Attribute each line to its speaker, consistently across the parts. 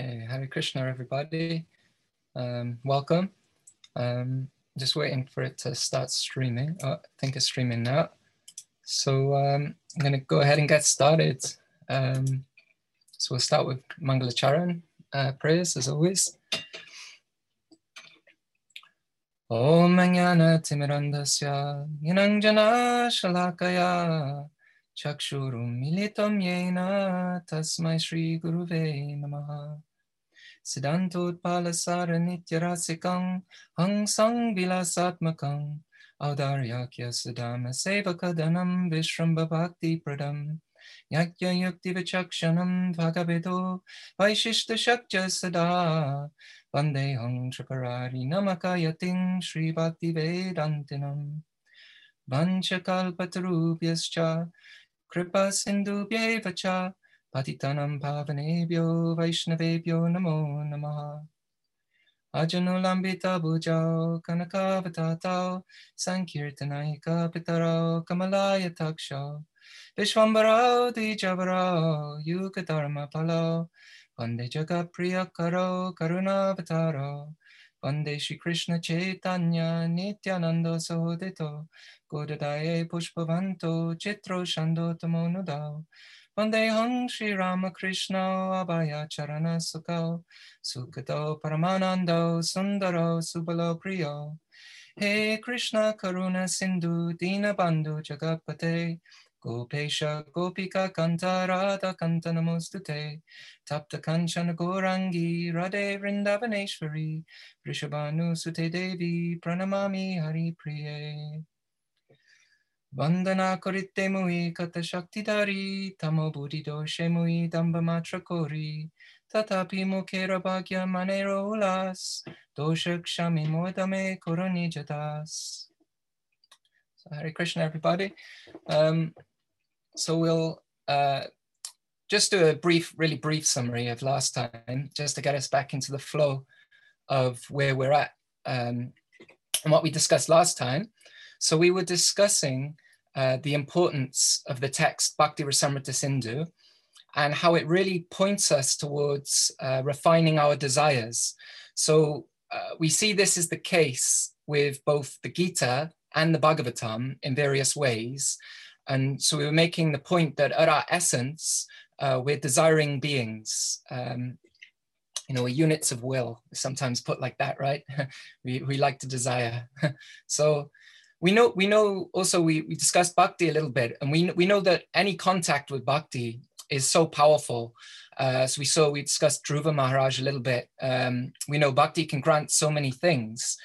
Speaker 1: Hey, Hare Krishna, everybody. Um, welcome. Um, just waiting for it to start streaming. Oh, I think it's streaming now. So um, I'm going to go ahead and get started. Um, so we'll start with Mangalacharan uh, prayers as always. Om Mangyana Timirandasya Yinanjana Shalakaya Chakshurum Militam Yena Tasmai Shri Guruve Namaha Siddhantotpalasara Nityarasikang Hang Sang Vilasatmakang Audaryakya Siddhama Sevakadanam Vishramba Bhakti Pradam Yakya Yukti Vichakshanam Bhagavedo Vaishishta Shakya Sada Vandehang Tripurari Namakayating Sri Bhakti Vedantinam Vanchakalpatarubhyascha Kripa Sindhubhyeva cha Patitanam Pavanebhyo Vaishnavebhyo Namo Namaha. Ajanulambita Bhujao Kanakavatao Sankirtanaika Pitarao Kamalaya Takshao. Vishwambarao Dijavarao Yukadharma Palao. Vande Jagat Karunavataro Vande Shri Krishna Chaitanya Nityananda Sahodito Godadaye Pushpavanto Chitro Shando Vande Hang Shri Ramakrishna Abhaya Charana Sukho Sukhato Paramanando Sundaro Subalo Priyo He Krishna Karuna Sindhu Dina Bandhu Jagapate Gopesha Gopika Kanta Radha Kanta Namostute Tapta Kanchana Gorangi Radhe Vrindavaneshwari Vrishabhanu Sute Devi Pranamami Hari Priye Vandana Korite Mui Kata Shakti Dari Tamo Buddhido Shemui Damba Matra Kori Tatapi Mukera Bhagya Manero Ulas Doshak Shami Modame Koroni Jatas So Hare Krishna everybody. Um, so we'll uh, just do a brief, really brief summary of last time, just to get us back into the flow of where we're at um, and what we discussed last time. So we were discussing uh, the importance of the text Bhakti Rasamrita Sindhu and how it really points us towards uh, refining our desires. So uh, we see this is the case with both the Gita and the Bhagavatam in various ways. And so we were making the point that at our essence, uh, we're desiring beings. Um, you know, units of will, sometimes put like that, right? we, we like to desire. so we know we know also we, we discussed bhakti a little bit, and we we know that any contact with bhakti is so powerful. Uh, we saw we discussed Dhruva Maharaj a little bit. Um, we know bhakti can grant so many things,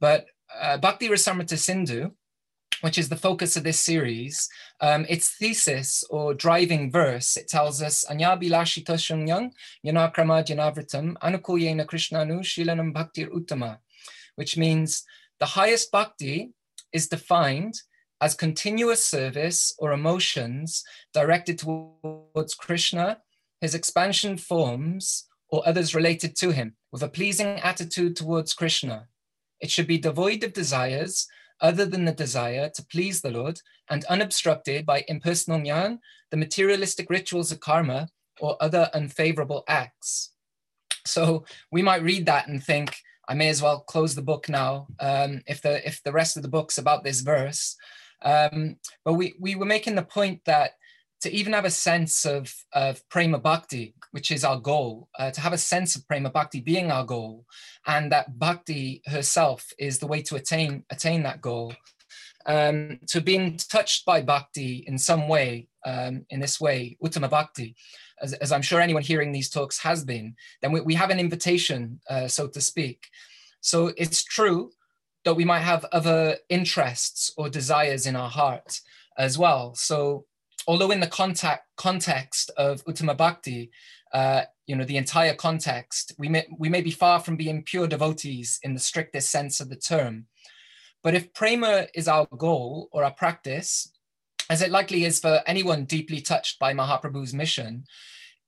Speaker 1: but uh, Bhakti Rasamrita Sindhu, which is the focus of this series, um, its thesis or driving verse, it tells us, Anyabilashita Shunyang Yanakrama Janavritam Anukuyena Krishnanu Shilanam Bhaktir Uttama, which means the highest bhakti is defined as continuous service or emotions directed towards Krishna, his expansion forms, or others related to him, with a pleasing attitude towards Krishna. It should be devoid of desires other than the desire to please the Lord and unobstructed by impersonal jnana, the materialistic rituals of karma, or other unfavorable acts. So we might read that and think, I may as well close the book now um, if the if the rest of the book's about this verse. Um, but we we were making the point that to even have a sense of, of prema bhakti, which is our goal, uh, to have a sense of prema bhakti being our goal, and that bhakti herself is the way to attain attain that goal. Um, to being touched by bhakti in some way, um, in this way, uttama bhakti, as, as, I'm sure anyone hearing these talks has been, then we, we have an invitation, uh, so to speak. So it's true that we might have other interests or desires in our heart as well. So although in the contact, context of Uttama Bhakti, uh, you know, the entire context, we may, we may be far from being pure devotees in the strictest sense of the term. But if prema is our goal or our practice, as it likely is for anyone deeply touched by Mahaprabhu's mission,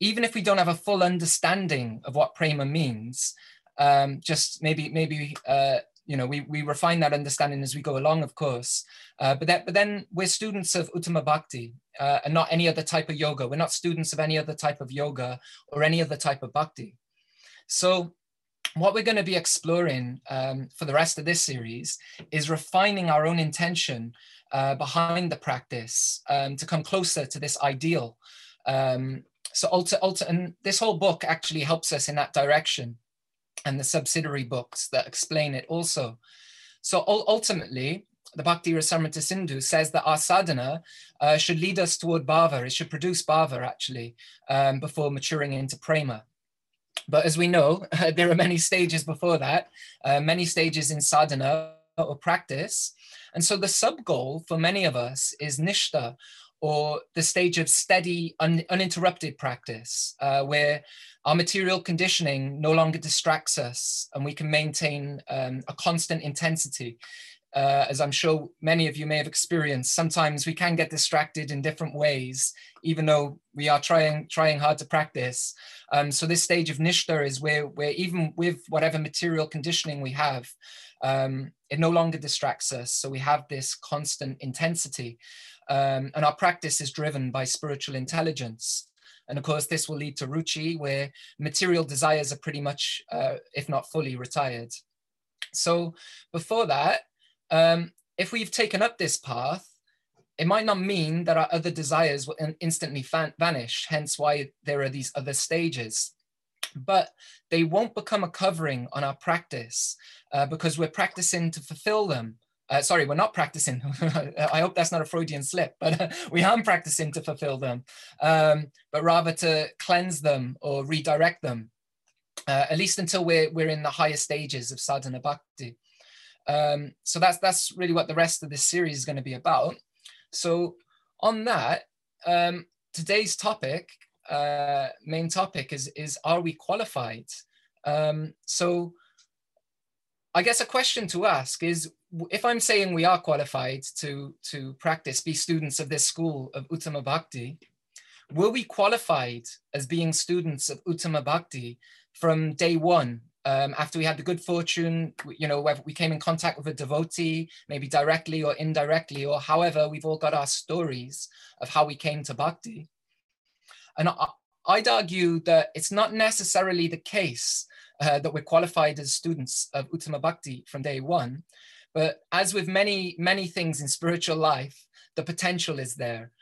Speaker 1: even if we don't have a full understanding of what prema means, um, just maybe maybe uh, you know, we, we refine that understanding as we go along, of course. Uh, but, that, but then we're students of Uttama Bhakti uh, and not any other type of yoga. We're not students of any other type of yoga or any other type of bhakti. So what we're going to be exploring um, for the rest of this series is refining our own intention uh, behind the practice um, to come closer to this ideal. Um, so ulti- ulti- and this whole book actually helps us in that direction and the subsidiary books that explain it also. So ultimately, the Bhakti Rasamrita Sindhu says that our sadhana uh, should lead us toward bhava. It should produce bhava actually um, before maturing into prema. But as we know, there are many stages before that, uh, many stages in sadhana or practice. And so the sub goal for many of us is nishta, or the stage of steady, un uninterrupted practice, uh, where our material conditioning no longer distracts us and we can maintain um, a constant intensity. Uh, as I'm sure many of you may have experienced, sometimes we can get distracted in different ways, even though we are trying trying hard to practice. Um, so this stage of nishta is where, where even with whatever material conditioning we have, um, it no longer distracts us. So we have this constant intensity. Um, and our practice is driven by spiritual intelligence. And of course, this will lead to ruchi, where material desires are pretty much, uh, if not fully, retired. So before that, um, if we've taken up this path, it might not mean that our other desires will instantly vanish, hence why there are these other stages. But they won't become a covering on our practice uh, because we're practicing to fulfill them uh, sorry, we're not practicing. I hope that's not a Freudian slip, but we aren't practicing to fulfill them, um, but rather to cleanse them or redirect them, uh, at least until we're, we're in the higher stages of sadhana bhakti. Um, so that's, that's really what the rest of this series is going to be about. So on that, um, today's topic, uh, main topic is, is are we qualified? Um, so I guess a question to ask is if I'm saying we are qualified to, to practice, be students of this school of Uttama Bhakti, were we qualified as being students of Uttama Bhakti from day one? Um, after we had the good fortune, you know, whether we came in contact with a devotee, maybe directly or indirectly, or however, we've all got our stories of how we came to bhakti. And I'd argue that it's not necessarily the case uh, that we're qualified as students of Uttama Bhakti from day one. But as with many, many things in spiritual life, the potential is there.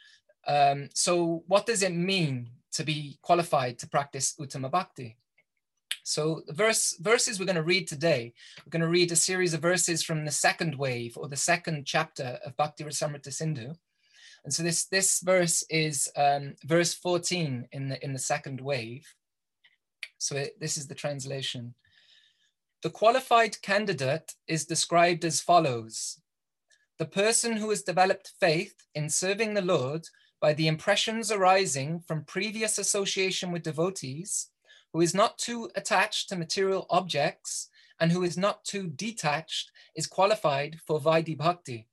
Speaker 1: Um, so what does it mean to be qualified to practice Uttama Bhakti? So the verse, verses we're going to read today, we're going to read a series of verses from the second wave or the second chapter of Bhakti Rasamrita Sindhu. And so this, this verse is um, verse 14 in the, in the second wave. So it, this is the translation. The qualified candidate is described as follows. The person who has developed faith in serving the Lord by the impressions arising from previous association with devotees, who is not too attached to material objects, and who is not too detached, is qualified for Vaidhi Bhakti.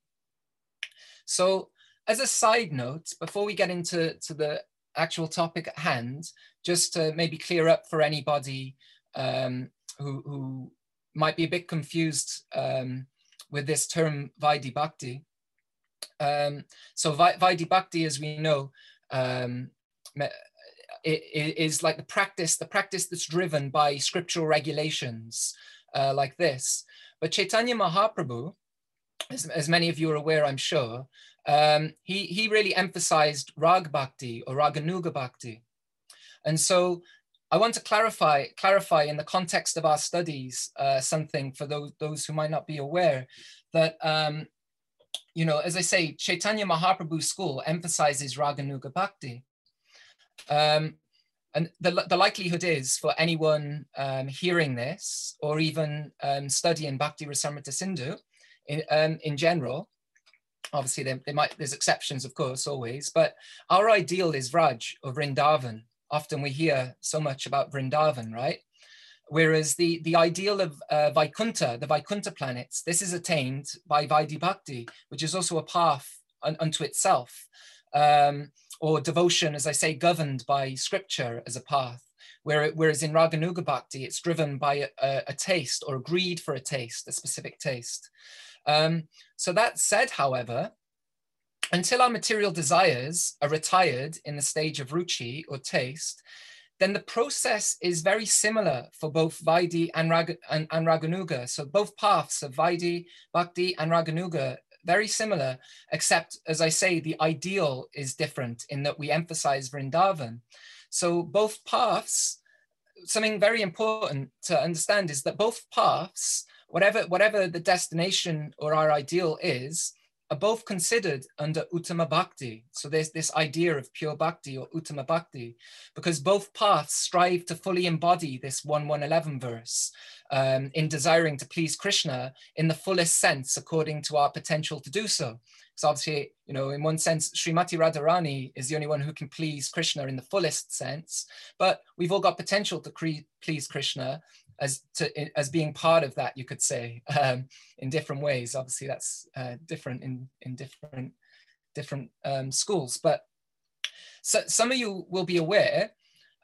Speaker 1: So, as a side note, before we get into to the actual topic at hand, just to maybe clear up for anybody um, who, who might be a bit confused um, with this term Vaidhi Bhakti. Um, so Vaidhi Bhakti, as we know, um, like the practice, the practice that's driven by scriptural regulations uh, like this. But Chaitanya Mahaprabhu, as, as, many of you are aware, I'm sure, um, he, he really emphasized Rag Bhakti or Raganuga Bhakti. And so I want to clarify, clarify in the context of our studies uh, something for those, those who might not be aware that, um, you know, as I say, Chaitanya Mahaprabhu school emphasizes Raganuga Bhakti. Um, and the, the likelihood is for anyone um, hearing this or even um, studying Bhakti Rasamrita Sindhu in, um, in general, obviously there, there might, there's exceptions of course always, but our ideal is Vraj or Vrindavan often we hear so much about Vrindavan, right? Whereas the, the ideal of uh, Vaikunta, the Vaikunta planets, this is attained by Vaidhi Bhakti, which is also a path un, unto itself, um, or devotion, as I say, governed by scripture as a path. Whereas in Raganuga Bhakti, it's driven by a, a taste or a greed for a taste, a specific taste. Um, so that said, however, until our material desires are retired in the stage of ruchi or taste, then the process is very similar for both Vaidhi and, Rag and, and Raganuga. So both paths of Vaidhi, Bhakti, and Raganuga very similar, except as I say, the ideal is different in that we emphasize Vrindavan. So both paths, something very important to understand is that both paths, whatever, whatever the destination or our ideal is, are both considered under Uttama Bhakti. So there's this idea of pure Bhakti or Uttama Bhakti, because both paths strive to fully embody this 1 111 verse um, in desiring to please Krishna in the fullest sense according to our potential to do so. So obviously, you know, in one sense, Srimati Radharani is the only one who can please Krishna in the fullest sense, but we've all got potential to please Krishna as to as being part of that you could say um, in different ways. Obviously that's uh, different in in different different um, schools. But so, some of you will be aware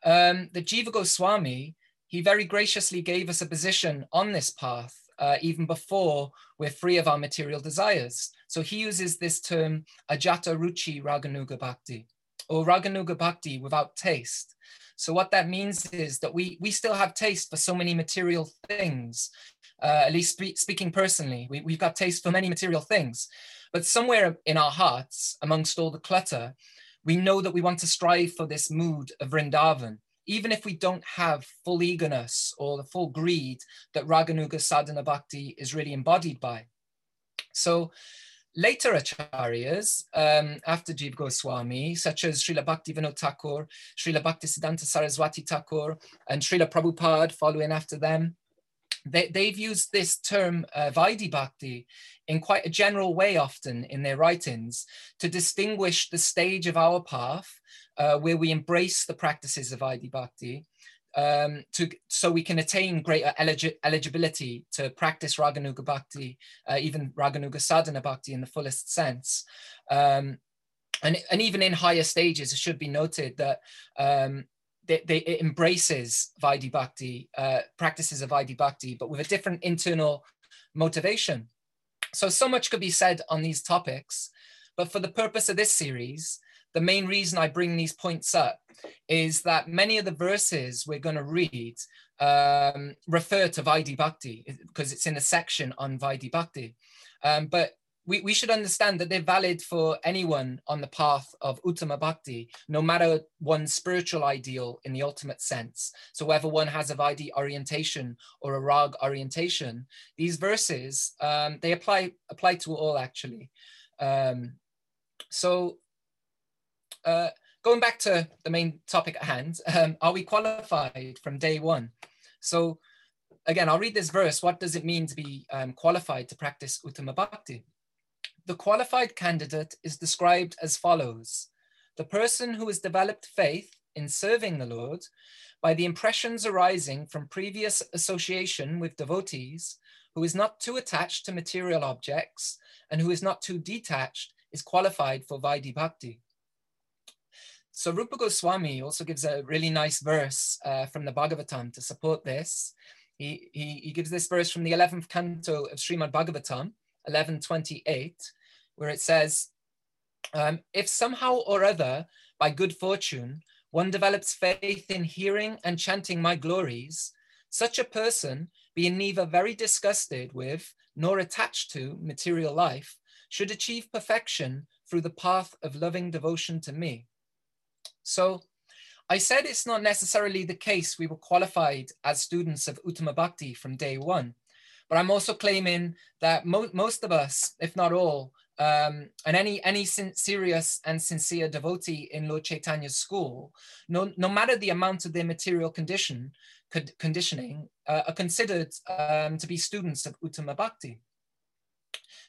Speaker 1: um, that Jiva Goswami he very graciously gave us a position on this path uh, even before we're free of our material desires. So he uses this term ajata ruchi raganuga bhakti or raganuga bhakti without taste so what that means is that we we still have taste for so many material things. Uh, at least spe- speaking personally, we, we've got taste for many material things, but somewhere in our hearts, amongst all the clutter, we know that we want to strive for this mood of Vrindavan, even if we don't have full eagerness or the full greed that Raganuga Sadhana Bhakti is really embodied by. So Later acharyas, um, after Jiva Goswami, such as Srila Bhaktivinoda Thakur, Srila Bhaktisiddhanta Saraswati Thakur, and Srila Prabhupada following after them, they, have used this term uh, Vaidhi Bhakti in quite a general way often in their writings to distinguish the stage of our path uh, where we embrace the practices of Vaidhi Bhakti um, to so we can attain greater eligi eligibility to practice Raganuga Bhakti, uh, even Raganuga Sadhana Bhakti in the fullest sense. Um, and, and even in higher stages, it should be noted that um, they, they, it embraces Vaidhi Bhakti, uh, practices of Vaidhi Bhakti, but with a different internal motivation. So, so much could be said on these topics, but for the purpose of this series, the main reason I bring these points up is that many of the verses we're going to read um, refer to Vaidhi Bhakti because it's in a section on Vaidhi Bhakti. Um, but we, we should understand that they're valid for anyone on the path of Uttama Bhakti, no matter one's spiritual ideal in the ultimate sense. So whether one has a Vaidhi orientation or a Rag orientation, these verses, um, they apply, apply to all actually. Um, so uh, going back to the main topic at hand, um, are we qualified from day one? So again, I'll read this verse. What does it mean to be um, qualified to practice Uttama Bhakti? The qualified candidate is described as follows. The person who has developed faith in serving the Lord by the impressions arising from previous association with devotees, who is not too attached to material objects and who is not too detached, is qualified for Vaidhi Bhakti. So Rupa Goswami also gives a really nice verse uh, from the Bhagavatam to support this. He, he, he gives this verse from the 11th canto of Srimad Bhagavatam, 1128, where it says, um, if somehow or other, by good fortune, one develops faith in hearing and chanting my glories, such a person, being neither very disgusted with nor attached to material life, should achieve perfection through the path of loving devotion to me. So I said it's not necessarily the case we were qualified as students of Uttama Bhakti from day one, but I'm also claiming that mo most of us, if not all, um, and any any serious and sincere devotee in Lord Chaitanya's school, no, no matter the amount of their material condition, conditioning, uh, are considered um, to be students of Uttama Bhakti.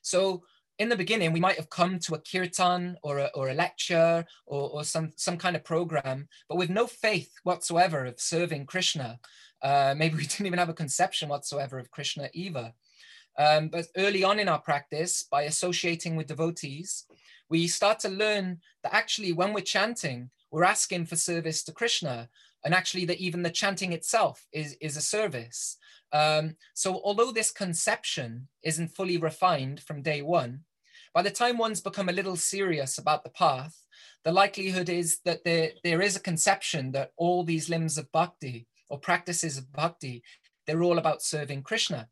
Speaker 1: So in the beginning, we might have come to a kirtan or a, or a lecture or, or some, some kind of program, but with no faith whatsoever of serving Krishna. Uh, maybe we didn't even have a conception whatsoever of Krishna either. Um, but early on in our practice, by associating with devotees, we start to learn that actually when we're chanting, we're asking for service to Krishna. And actually that even the chanting itself is, is a service. Um, so although this conception isn't fully refined from day one, by the time one's become a little serious about the path, the likelihood is that there, there is a conception that all these limbs of bhakti or practices of bhakti, they're all about serving Krishna.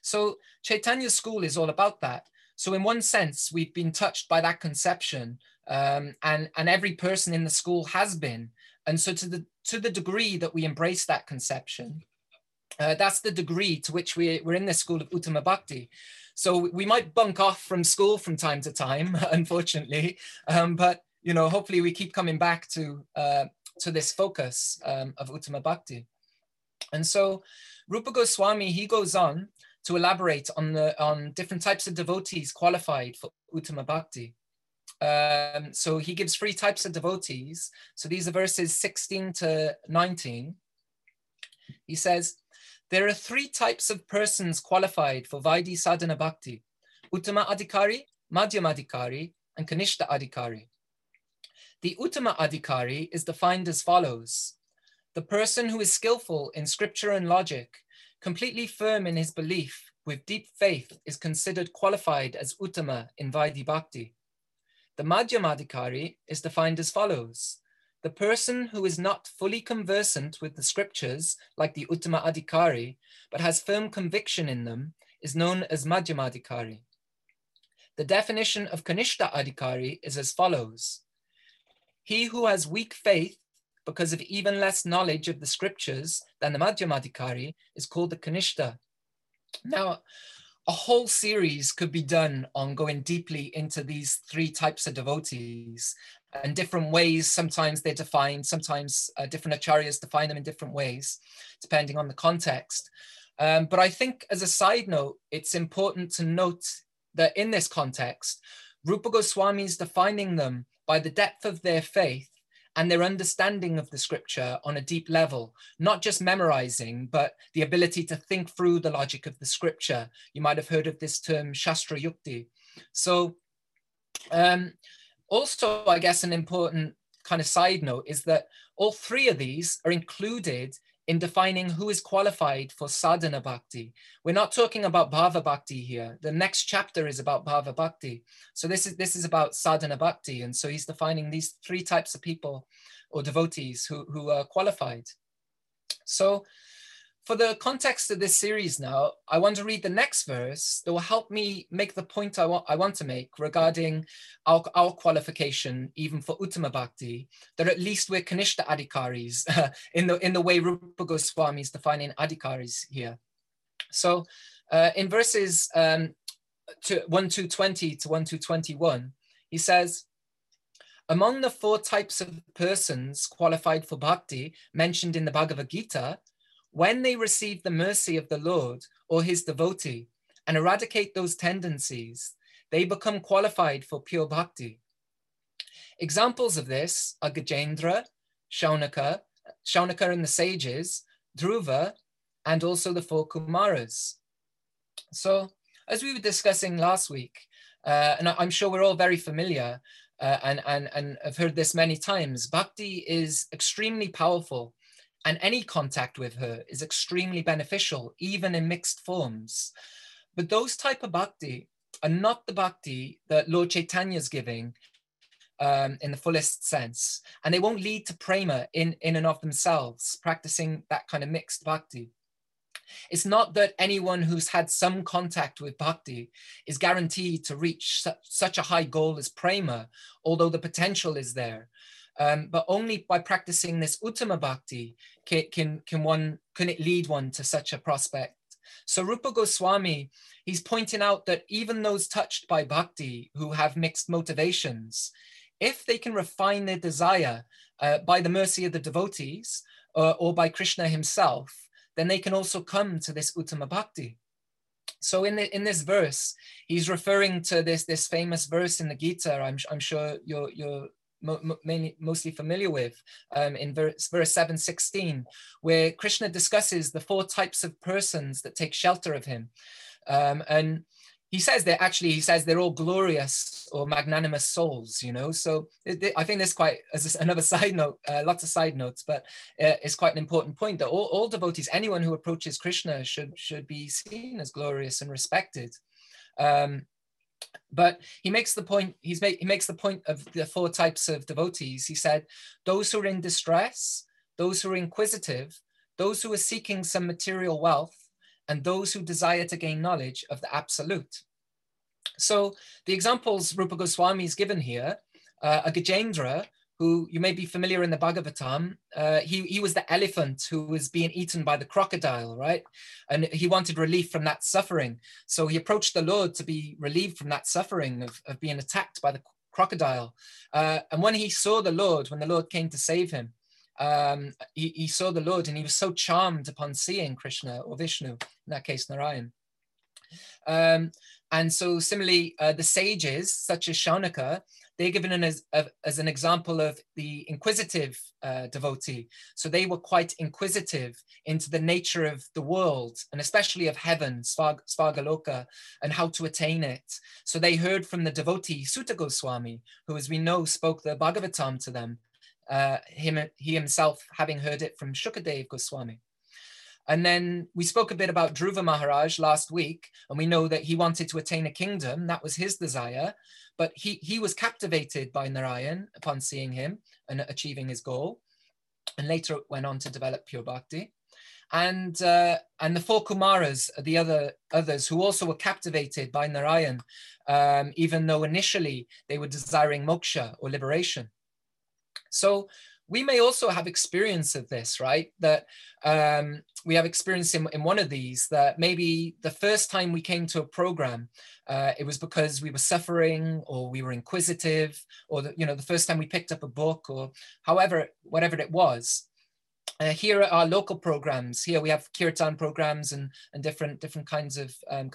Speaker 1: So Chaitanya's school is all about that. So in one sense, we've been touched by that conception, um, and and every person in the school has been. And so to the to the degree that we embrace that conception, uh, that's the degree to which we, we're in this school of Uttama Bhakti. So we might bunk off from school from time to time, unfortunately, um, but you know, hopefully we keep coming back to uh, to this focus um, of Uttama Bhakti. And so Rupa Goswami, he goes on to elaborate on the on different types of devotees qualified for Uttama Bhakti. Um, so he gives three types of devotees. So these are verses 16 to 19. He says, there are three types of persons qualified for Vaidhi Sadhana Bhakti, Uttama Adhikari, Madhyama Adhikari, and Kanishta Adhikari. The Uttama Adhikari is defined as follows. The person who is skillful in scripture and logic, completely firm in his belief, with deep faith, is considered qualified as Uttama in Vaidhi Bhakti. The Madhyamadikari is defined as follows. The person who is not fully conversant with the scriptures, like the Uttama Adhikari, but has firm conviction in them, is known as Madhyamadikari. The definition of Kanishta Adhikari is as follows. He who has weak faith because of even less knowledge of the scriptures than the Madhyamadikari is called the Kanishta. Now, a whole series could be done on going deeply into these three types of devotees and different ways. Sometimes they're defined, sometimes uh, different acharyas define them in different ways, depending on the context. Um, but I think as a side note, it's important to note that in this context, Rupa Goswami is defining them by the depth of their faith and their understanding of the scripture on a deep level, not just memorizing, but the ability to think through the logic of the scripture. You might have heard of this term Shastra Yukti. So um, also, I guess an important kind of side note is that all three of these are included in defining who is qualified for sadhana bhakti. We're not talking about bhava bhakti here. The next chapter is about bhava bhakti. So this is this is about sadhana bhakti, and so he's defining these three types of people or devotees who who are qualified. So for the context of this series now, I want to read the next verse that will help me make the point I want, I want to make regarding our, our qualification, even for Uttama Bhakti, that at least we're Kanishta Adhikaris in, the, in the way Rupa Goswami is defining Adhikaris here. So uh, in verses um, to 1 to 20 to 1 to 21, he says, among the four types of persons qualified for bhakti mentioned in the Bhagavad Gita, when they receive the mercy of the Lord or his devotee and eradicate those tendencies, they become qualified for pure bhakti. Examples of this are Gajendra, Shaunaka, Shaunaka and the sages, Dhruva, and also the four Kumaras. So, as we were discussing last week, uh, and I'm sure we're all very familiar uh, and, and, and have heard this many times, bhakti is extremely powerful and any contact with her is extremely beneficial, even in mixed forms. But those type of bhakti are not the bhakti that Lord Chaitanya is giving um, in the fullest sense, and they won't lead to prema in, in and of themselves, practicing that kind of mixed bhakti. It's not that anyone who's had some contact with bhakti is guaranteed to reach su- such a high goal as prema, although the potential is there. Um, but only by practicing this uttama bhakti can, can, can one can it lead one to such a prospect. So Rupa Goswami, he's pointing out that even those touched by bhakti who have mixed motivations, if they can refine their desire uh, by the mercy of the devotees uh, or by Krishna himself, then they can also come to this uttama bhakti. So in the, in this verse, he's referring to this this famous verse in the Gita. I'm, I'm sure you're you're mainly, mostly familiar with um, in verse, verse 716, where Krishna discusses the four types of persons that take shelter of him. Um, and he says they're actually, he says they're all glorious or magnanimous souls, you know. So it, it, I think there's quite, as another side note, uh, lots of side notes, but uh, it's quite an important point that all, all devotees, anyone who approaches Krishna should, should be seen as glorious and respected. Um, But he makes the point, he's make, he makes the point of the four types of devotees. He said, those who are in distress, those who are inquisitive, those who are seeking some material wealth, and those who desire to gain knowledge of the absolute. So the examples Rupa Goswami is given here, uh, a Gajendra, who you may be familiar in the Bhagavatam, uh, he, he was the elephant who was being eaten by the crocodile, right? And he wanted relief from that suffering. So he approached the Lord to be relieved from that suffering of, of being attacked by the crocodile. Uh, and when he saw the Lord, when the Lord came to save him, um, he, he saw the Lord and he was so charmed upon seeing Krishna or Vishnu, in that case, Narayan. Um, and so similarly, uh, the sages, such as Shaunaka, they're given as, as an example of the inquisitive uh, devotee. So they were quite inquisitive into the nature of the world and especially of heaven, Svargaloka, and how to attain it. So they heard from the devotee Suta Goswami, who, as we know, spoke the Bhagavatam to them, uh, him, he himself having heard it from Shukadev Goswami. And then we spoke a bit about Dhruva Maharaj last week, and we know that he wanted to attain a kingdom. That was his desire. But he, he was captivated by Narayan upon seeing him and achieving his goal, and later went on to develop pure bhakti. And uh, and the four Kumaras, the other others who also were captivated by Narayan, um, even though initially they were desiring moksha or liberation. So we may also have experience of this, right? That um, we have experience in, in one of these that maybe the first time we came to a program, uh, it was because we were suffering or we were inquisitive or, the, you know, the first time we picked up a book or however, whatever it was. Uh, here are our local programs. Here we have kirtan programs and, and different different kinds of um,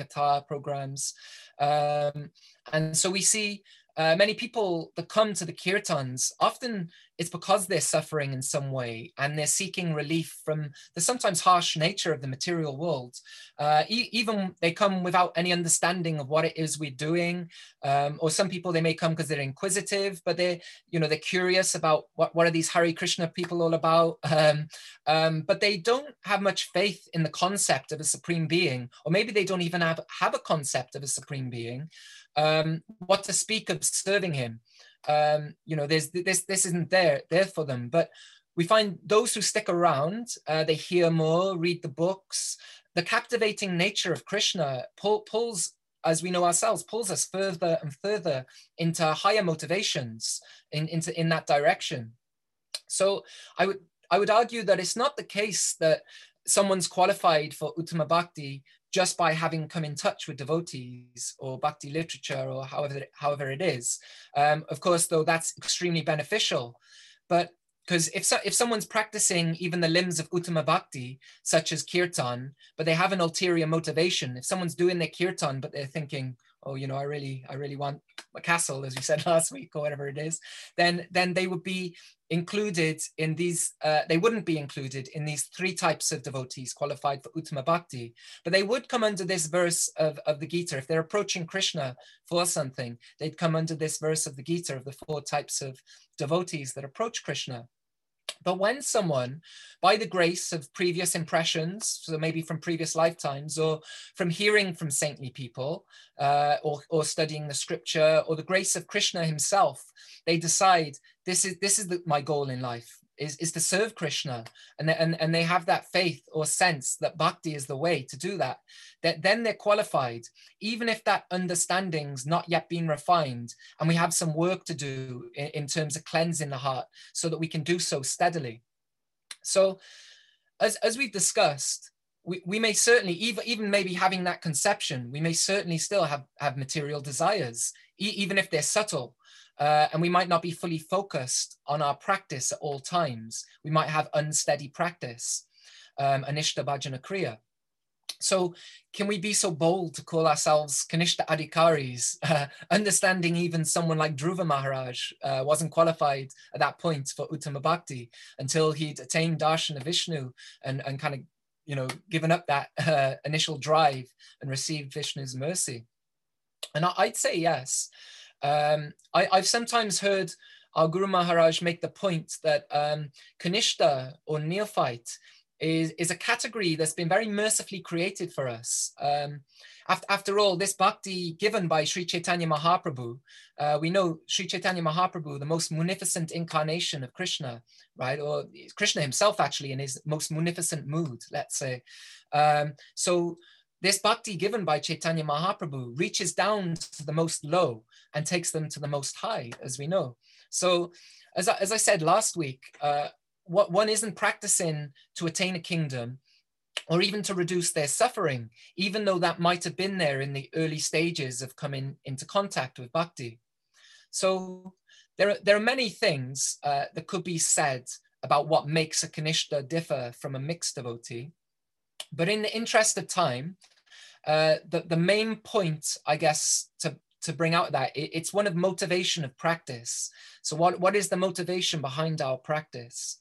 Speaker 1: programs. Um, and so we see uh, many people that come to the kirtans often it's because they're suffering in some way and they're seeking relief from the sometimes harsh nature of the material world. Uh, e- even they come without any understanding of what it is we're doing. Um, or some people they may come because they're inquisitive, but they're you know they're curious about what what are these Hare Krishna people all about. Um, um, but they don't have much faith in the concept of a supreme being, or maybe they don't even have have a concept of a supreme being. Um, what to speak of serving him? um, you know, there's this this isn't there there for them. But we find those who stick around, uh, they hear more, read the books. The captivating nature of Krishna pull, pulls, as we know ourselves, pulls us further and further into higher motivations in, into in that direction. So I would I would argue that it's not the case that someone's qualified for Uttama Bhakti just by having come in touch with devotees or bhakti literature or however, however it is. Um, of course, though, that's extremely beneficial. But because if, so, if someone's practicing even the limbs of Uttama Bhakti, such as Kirtan, but they have an ulterior motivation, if someone's doing their Kirtan, but they're thinking, oh, you know, I really, I really want a castle, as we said last week, or whatever it is, then then they would be included in these, uh, they wouldn't be included in these three types of devotees qualified for Uttama Bhakti, but they would come under this verse of, of the Gita. If they're approaching Krishna for something, they'd come under this verse of the Gita of the four types of devotees that approach Krishna. But when someone, by the grace of previous impressions, so maybe from previous lifetimes, or from hearing from saintly people, uh, or, or studying the scripture, or the grace of Krishna himself, they decide this is this is the, my goal in life is, is to serve Krishna. And they, and, and they have that faith or sense that bhakti is the way to do that, that then they're qualified, even if that understanding's not yet been refined and we have some work to do in, in terms of cleansing the heart so that we can do so steadily. So as, as we've discussed, we, we may certainly, even, even maybe having that conception, we may certainly still have, have material desires, e- even if they're subtle uh, and we might not be fully focused on our practice at all times. We might have unsteady practice, um, Anishta Bhajana Kriya. So, can we be so bold to call ourselves Kanishta Adhikaris, uh, understanding even someone like Dhruva Maharaj uh, wasn't qualified at that point for Uttama Bhakti until he'd attained Darshan of Vishnu and, and kind of, you know, given up that uh, initial drive and received Vishnu's mercy? And I'd say yes. Um, I, have sometimes heard our Guru Maharaj make the point that um, Kanishta or neophyte is, is a category that's been very mercifully created for us. Um, after, after all, this bhakti given by Sri Chaitanya Mahaprabhu, uh, we know Sri Chaitanya Mahaprabhu, the most munificent incarnation of Krishna, right? Or Krishna himself, actually, in his most munificent mood, let's say. Um, so this bhakti given by Chaitanya Mahaprabhu reaches down to the most low and takes them to the most high, as we know. So, as I, as I said last week, uh, what one isn't practicing to attain a kingdom or even to reduce their suffering, even though that might have been there in the early stages of coming into contact with bhakti. So there are, there are many things uh, that could be said about what makes a Kanishta differ from a mixed devotee. But in the interest of time, uh, the, the main point, I guess, to, to bring out that it, it's one of motivation of practice. So what, what is the motivation behind our practice?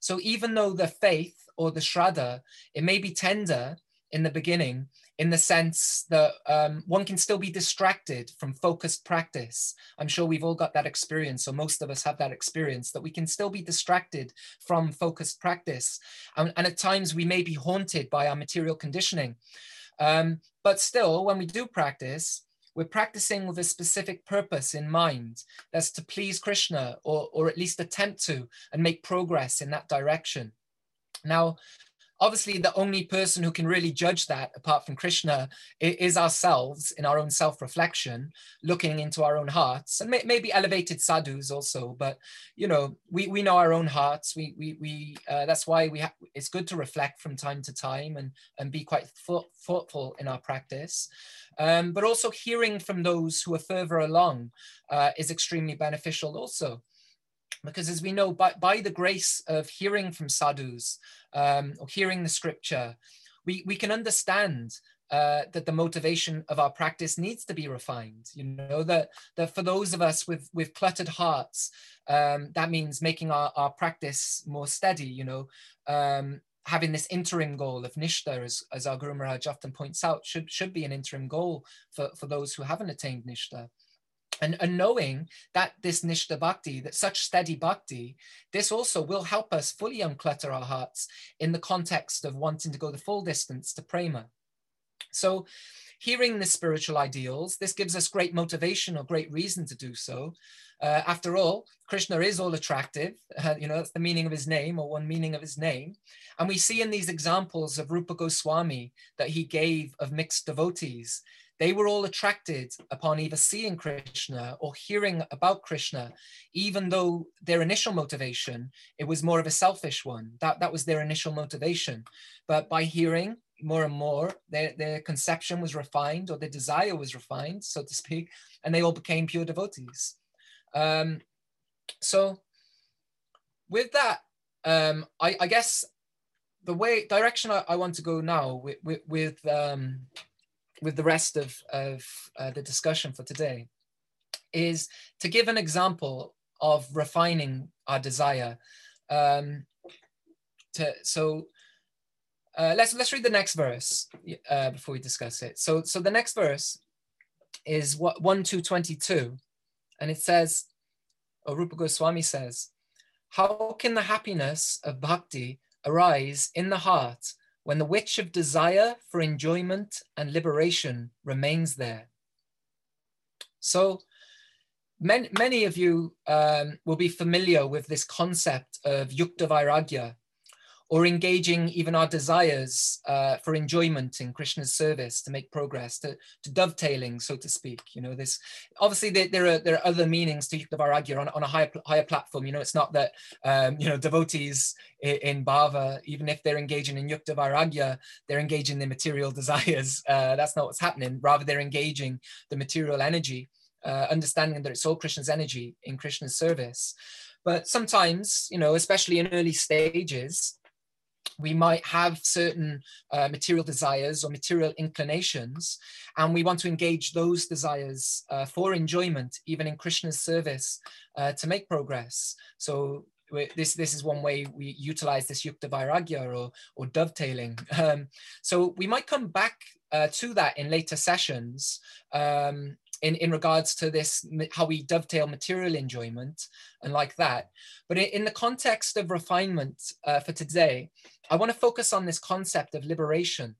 Speaker 1: So even though the faith or the shraddha, it may be tender in the beginning, in the sense that um, one can still be distracted from focused practice. I'm sure we've all got that experience, or most of us have that experience, that we can still be distracted from focused practice. And, and at times we may be haunted by our material conditioning. Um, but still, when we do practice, we're practicing with a specific purpose in mind. That's to please Krishna or, or at least attempt to and make progress in that direction. Now, obviously the only person who can really judge that apart from krishna is ourselves in our own self-reflection looking into our own hearts and may, maybe elevated sadhus also but you know we, we know our own hearts. We we, we uh, that's why we have it's good to reflect from time to time and and be quite thoughtful in our practice. Um, but also hearing from those who are further along uh, is extremely beneficial also because as we know by, by the grace of hearing from sadhus um, or hearing the scripture we, we can understand uh, that the motivation of our practice needs to be refined. You know that that for those of us with with cluttered hearts, um, that means making our, our practice more steady. You know, um, having this interim goal of nishta, as, as our Guru Maharaj often points out, should should be an interim goal for for those who haven't attained nishta and, and knowing that this nishta bhakti, that such steady bhakti, this also will help us fully unclutter our hearts in the context of wanting to go the full distance to prema. So hearing the spiritual ideals, this gives us great motivation or great reason to do so. Uh, after all, Krishna is all attractive. Uh, you know, that's the meaning of his name or one meaning of his name. And we see in these examples of Rupa Goswami that he gave of mixed devotees they were all attracted upon either seeing Krishna or hearing about Krishna, even though their initial motivation, it was more of a selfish one. That, that was their initial motivation. But by hearing more and more, their, their conception was refined or their desire was refined, so to speak, and they all became pure devotees. Um, so with that, um, I, I guess the way direction I, I, want to go now with, with, with um, with the rest of, of uh, the discussion for today is to give an example of refining our desire. Um, to, so uh, let's let's read the next verse uh, before we discuss it. So so the next verse is what one two twenty two, and it says, or Rupa Goswami says, "How can the happiness of bhakti arise in the heart when the witch of desire for enjoyment and liberation remains there. So many, many of you um, will be familiar with this concept of yukta vairagya, or engaging even our desires uh, for enjoyment in Krishna's service to make progress, to, to dovetailing, so to speak. You know, this obviously there, there are there are other meanings to Yukta on, on a higher higher platform. You know, it's not that um, you know devotees in, in Bhava, even if they're engaging in Yukta Vairagya, they're engaging their material desires. Uh, that's not what's happening. Rather, they're engaging the material energy, uh, understanding that it's all Krishna's energy in Krishna's service. But sometimes, you know, especially in early stages, we might have certain uh, material desires or material inclinations, and we want to engage those desires uh, for enjoyment, even in Krishna's service, uh, to make progress. So this this is one way we utilize this yukta vairagya or or dovetailing. Um, so we might come back uh, to that in later sessions. Um, in, in regards to this, how we dovetail material enjoyment and like that. But in, the context of refinement uh, for today, I want to focus on this concept of liberation.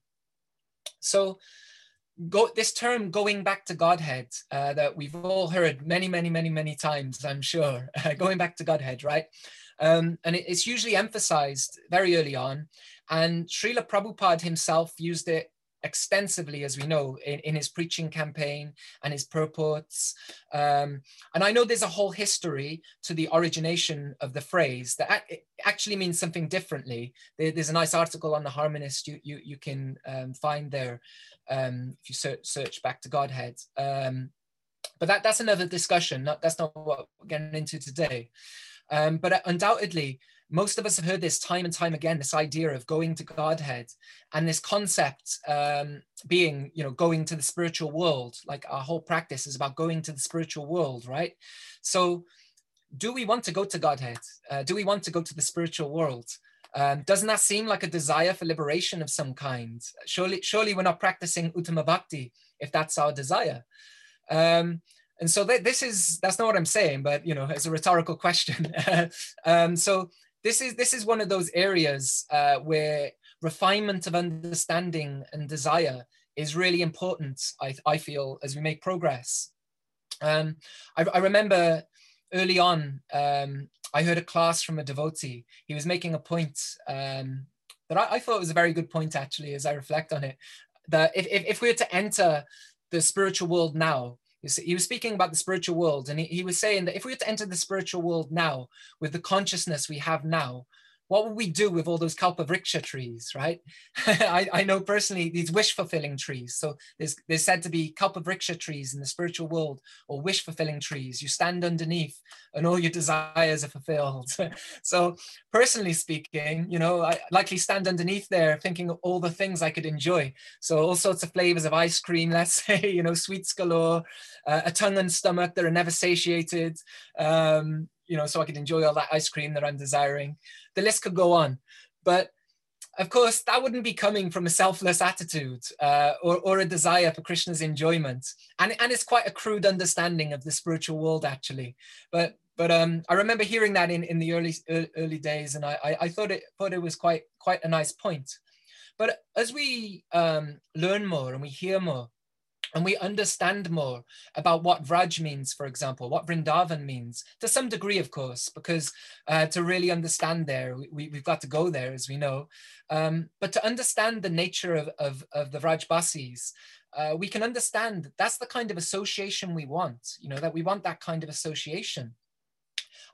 Speaker 1: So go, this term going back to Godhead uh, that we've all heard many, many, many, many times, I'm sure, going back to Godhead, right? Um, and it, it's usually emphasized very early on. And Srila Prabhupada himself used it extensively, as we know, in, in his preaching campaign and his purports. Um, and I know there's a whole history to the origination of the phrase that actually means something differently. There, there's a nice article on the Harmonist you, you, you can um, find there um, if you search, search back to Godhead. Um, but that, that's another discussion. Not, that's not what we're getting into today. Um, but undoubtedly, most of us have heard this time and time again this idea of going to godhead and this concept um, being you know going to the spiritual world. Like our whole practice is about going to the spiritual world right? So do we want to go to godhead? Uh, do we want to go to the spiritual world? Um, doesn't that seem like a desire for liberation of some kind? Surely surely we're not practicing uttama bhakti if that's our desire. Um, and so th- this is that's not what i'm saying but you know it's a rhetorical question. Um, so this is this is one of those areas uh, where refinement of understanding and desire is really important. I, I feel as we make progress. Um, I, I remember early on, um, I heard a class from a devotee. He was making a point um, that I, I, thought was a very good point, actually, as I reflect on it. That if, if, if we were to enter the spiritual world now, he was speaking about the spiritual world, and he, he was saying that if we were to enter the spiritual world now with the consciousness we have now, what would we do with all those kalpavriksha trees, right? I, I, know personally these wish fulfilling trees. So there's, there's said to be kalpavriksha trees in the spiritual world or wish fulfilling trees. You stand underneath and all your desires are fulfilled. so personally speaking, you know, I likely stand underneath there thinking of all the things I could enjoy. So all sorts of flavors of ice cream, let's say, you know, sweets galore, uh, a tongue and stomach that are never satiated. Um, you know, so I could enjoy all that ice cream that I'm desiring. The list could go on. But of course, that wouldn't be coming from a selfless attitude uh, or, or a desire for Krishna's enjoyment. And, and it's quite a crude understanding of the spiritual world, actually. But but um, I remember hearing that in, in the early early days, and I, I, I thought it thought it was quite quite a nice point. But as we um, learn more and we hear more, and we understand more about what Vraj means, for example, what Vrindavan means, to some degree, of course, because uh, to really understand there, we, have got to go there, as we know. Um, but to understand the nature of, of, of the Vrajbasis, uh, we can understand that's the kind of association we want, you know, that we want that kind of association.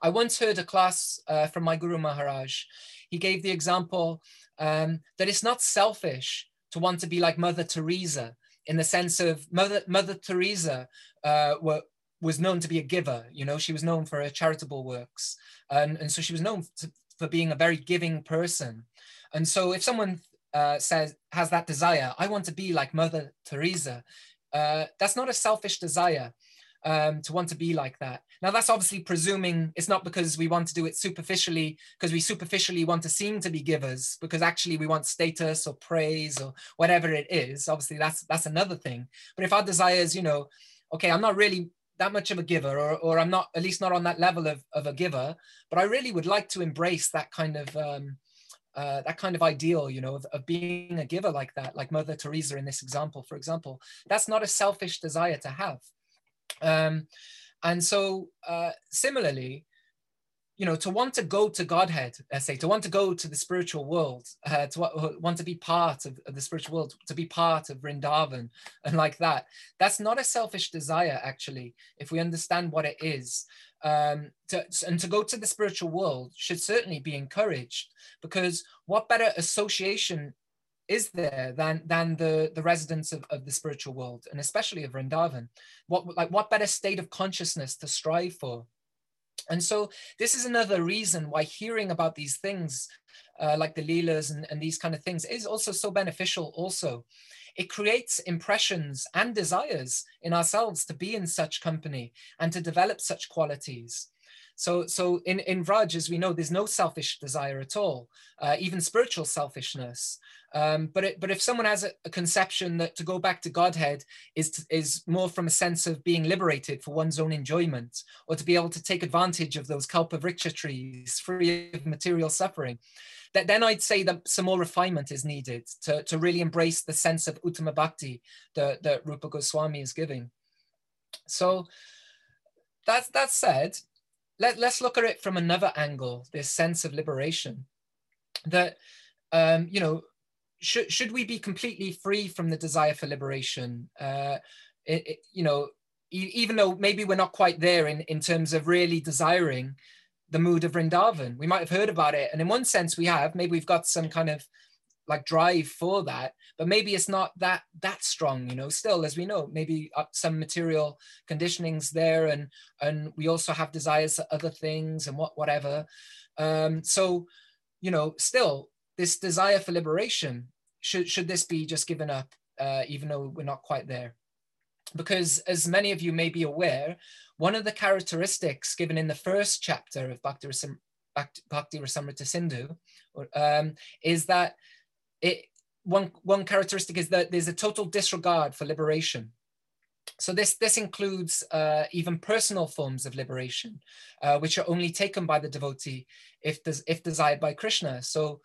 Speaker 1: I once heard a class uh, from my Guru Maharaj. He gave the example um, that it's not selfish to want to be like Mother Teresa, in the sense of Mother, Mother Teresa uh, were, was known to be a giver. You know, she was known for her charitable works. And, and so she was known to, for being a very giving person. And so if someone uh, says, has that desire, I want to be like Mother Teresa, uh, that's not a selfish desire um, to want to be like that. Now, that's obviously presuming it's not because we want to do it superficially, because we superficially want to seem to be givers, because actually we want status or praise or whatever it is. Obviously, that's that's another thing. But if our desire is, you know, okay, I'm not really that much of a giver, or, or I'm not at least not on that level of, of a giver, but I really would like to embrace that kind of um, uh, that kind of ideal, you know, of, of, being a giver like that, like Mother Teresa in this example, for example, that's not a selfish desire to have. Um, and so uh, similarly, you know, to want to go to Godhead, say, to want to go to the spiritual world, uh, to want to be part of, of, the spiritual world, to be part of Vrindavan and like that, that's not a selfish desire, actually, if we understand what it is. Um, to, and to go to the spiritual world should certainly be encouraged because what better association is there than than the the residents of, of the spiritual world and especially of Vrindavan? What like what better state of consciousness to strive for? And so this is another reason why hearing about these things uh, like the Leelas and, and these kind of things is also so beneficial also. It creates impressions and desires in ourselves to be in such company and to develop such qualities. So, so in, in Vraj, as we know, there's no selfish desire at all, uh, even spiritual selfishness. Um, but it, but if someone has a, a, conception that to go back to Godhead is to, is more from a sense of being liberated for one's own enjoyment, or to be able to take advantage of those kalpa kalpavriksha trees free of material suffering, that then I'd say that some more refinement is needed to, to really embrace the sense of Uttama Bhakti that, that Rupa Goswami is giving. So that, that said, let, let's look at it from another angle, this sense of liberation. That, um, you know, should, should we be completely free from the desire for liberation? Uh, it, it, you know, e even though maybe we're not quite there in, in terms of really desiring the mood of Vrindavan. We might have heard about it. And in one sense we have, maybe we've got some kind of like drive for that but maybe it's not that that strong you know? Still as we know maybe uh, some material conditionings there and and we also have desires for other things and what whatever. Um so you know still this desire for liberation should should this be just given up uh, even though we're not quite there? Because as many of you may be aware one of the characteristics given in the first chapter of Bhakti, Bhakti Rasamrita Sindhu um, is that it, one, one characteristic is that there's a total disregard for liberation. So this, this includes uh, even personal forms of liberation, uh, which are only taken by the devotee if, if desired by Krishna. So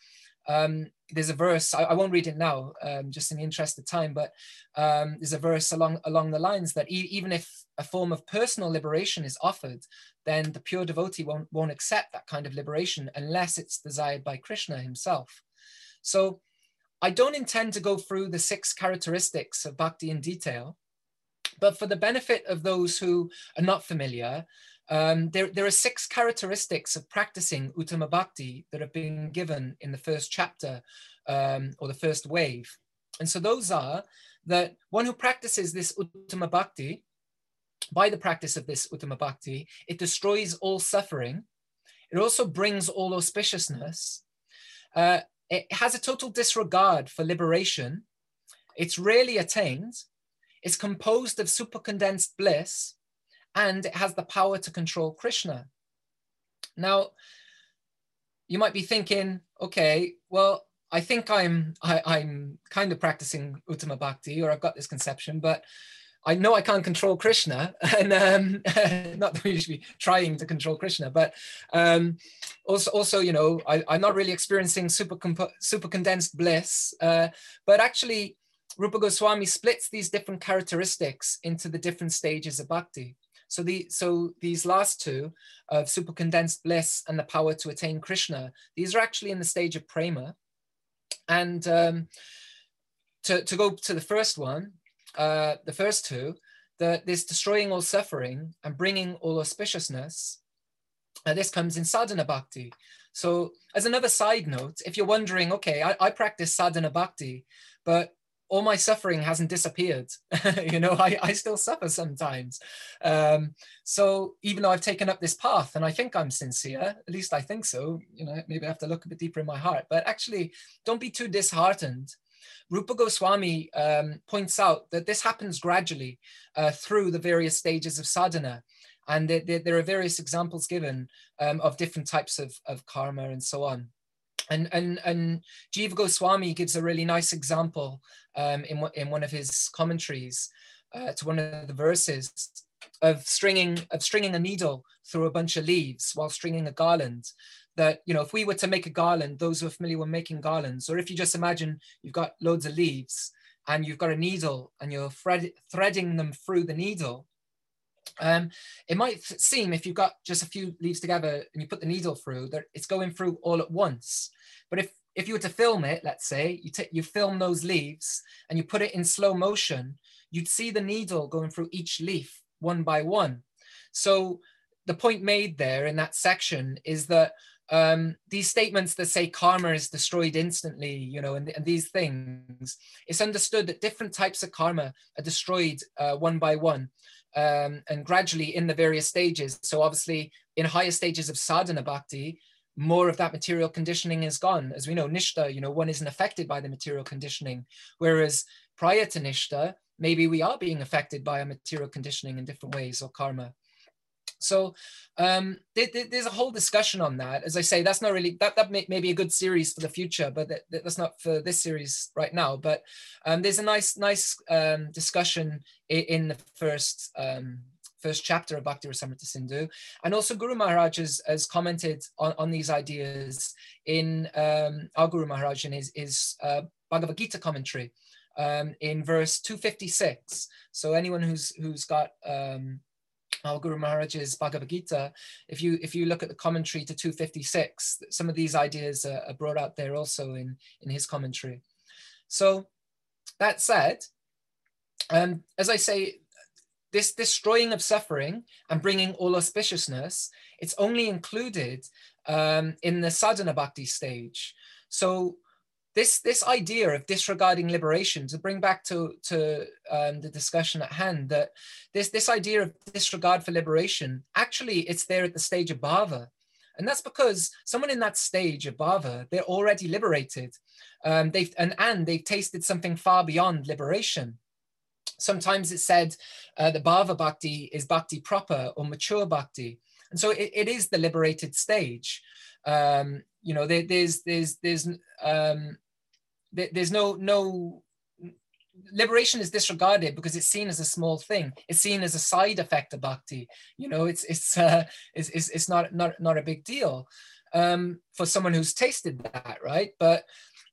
Speaker 1: um, there's a verse, I, I, won't read it now, um, just in the interest of time, but um, there's a verse along, along the lines that e even if a form of personal liberation is offered, then the pure devotee won't, won't accept that kind of liberation unless it's desired by Krishna himself. So I don't intend to go through the six characteristics of bhakti in detail, but for the benefit of those who are not familiar, um, there, there are six characteristics of practicing Uttama Bhakti that have been given in the first chapter um, or the first wave. And so those are that one who practices this Uttama Bhakti, by the practice of this Uttama Bhakti, it destroys all suffering. It also brings all auspiciousness. Uh, it has a total disregard for liberation. It's rarely attained. It's composed of supercondensed bliss, and it has the power to control Krishna. Now, you might be thinking, okay, well, I think I'm I, am i am kind of practicing Uttama Bhakti, or I've got this conception, but I know I can't control Krishna, and um, not that we should be trying to control Krishna, but um, also, also, you know, I, am not really experiencing super super condensed bliss. Uh, but actually, Rupa Goswami splits these different characteristics into the different stages of bhakti. So the so these last two of super condensed bliss and the power to attain Krishna, these are actually in the stage of prema, and um, to to go to the first one, uh, the first two, that this destroying all suffering and bringing all auspiciousness, uh, this comes in sadhana bhakti. So as another side note, if you're wondering, okay, I, I practice sadhana bhakti, but all my suffering hasn't disappeared. you know, I, I still suffer sometimes. Um, so even though I've taken up this path and I think I'm sincere, at least I think so, you know, maybe I have to look a bit deeper in my heart, but actually don't be too disheartened Rupa Goswami um, points out that this happens gradually uh, through the various stages of sadhana. And there, there, there are various examples given um, of different types of, of karma and so on. And, and, and Jiva Goswami gives a really nice example um, in, in one of his commentaries uh, to one of the verses of stringing of stringing a needle through a bunch of leaves while stringing a garland that you know if we were to make a garland those who are familiar with making garlands or if you just imagine you've got loads of leaves and you've got a needle and you're thread, threading them through the needle um, it might seem if you've got just a few leaves together and you put the needle through that it's going through all at once. But if if you were to film it let's say you take you film those leaves and you put it in slow motion you'd see the needle going through each leaf one by one. So the point made there in that section is that um, these statements that say karma is destroyed instantly, you know, and, and, these things, it's understood that different types of karma are destroyed uh, one by one um, and gradually in the various stages. So obviously in higher stages of sadhana bhakti, more of that material conditioning is gone. As we know, nishta, you know, one isn't affected by the material conditioning. Whereas prior to nishta, maybe we are being affected by a material conditioning in different ways or karma. So um, there's a whole discussion on that. As I say, that's not really that that may, may be a good series for the future, but that, that's not for this series right now. But um, there's a nice nice um, discussion in, in, the first um, first chapter of Bhakti Rasamrita Sindhu, and also Guru Maharaj has, has commented on, on these ideas in um, our Guru Maharaj in his, his uh, Bhagavad Gita commentary. Um, in verse 256. So anyone who's who's got our Guru Maharaj's Bhagavad Gita, if you if you look at the commentary to 256, some of these ideas are, are brought out there also in, in his commentary. So that said, um, as I say, this destroying of suffering and bringing all auspiciousness, it's only included um, in the sadhana bhakti stage. So this this idea of disregarding liberation to bring back to to um, the discussion at hand that this this idea of disregard for liberation actually it's there at the stage of bhava and that's because someone in that stage of bhava they're already liberated. Um, they've and and they've tasted something far beyond liberation. Sometimes it's said uh, the bhava bhakti is bhakti proper or mature bhakti and so it, it is the liberated stage. Um, you know there, there's there's there's um, there, there's no no liberation is disregarded because it's seen as a small thing. It's seen as a side effect of bhakti. You know it's it's uh, it's, it's, it's not not not a big deal um, for someone who's tasted that right? But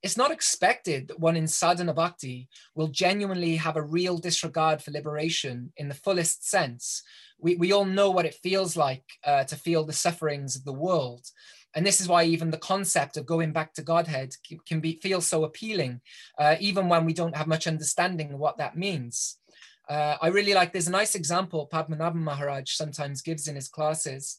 Speaker 1: it's not expected that one in sadhana bhakti will genuinely have a real disregard for liberation in the fullest sense we, we all know what it feels like uh, to feel the sufferings of the world and this is why even the concept of going back to Godhead can be feel so appealing, uh, even when we don't have much understanding of what that means. Uh, I really like, there's a nice example Padmanabhan Maharaj sometimes gives in his classes.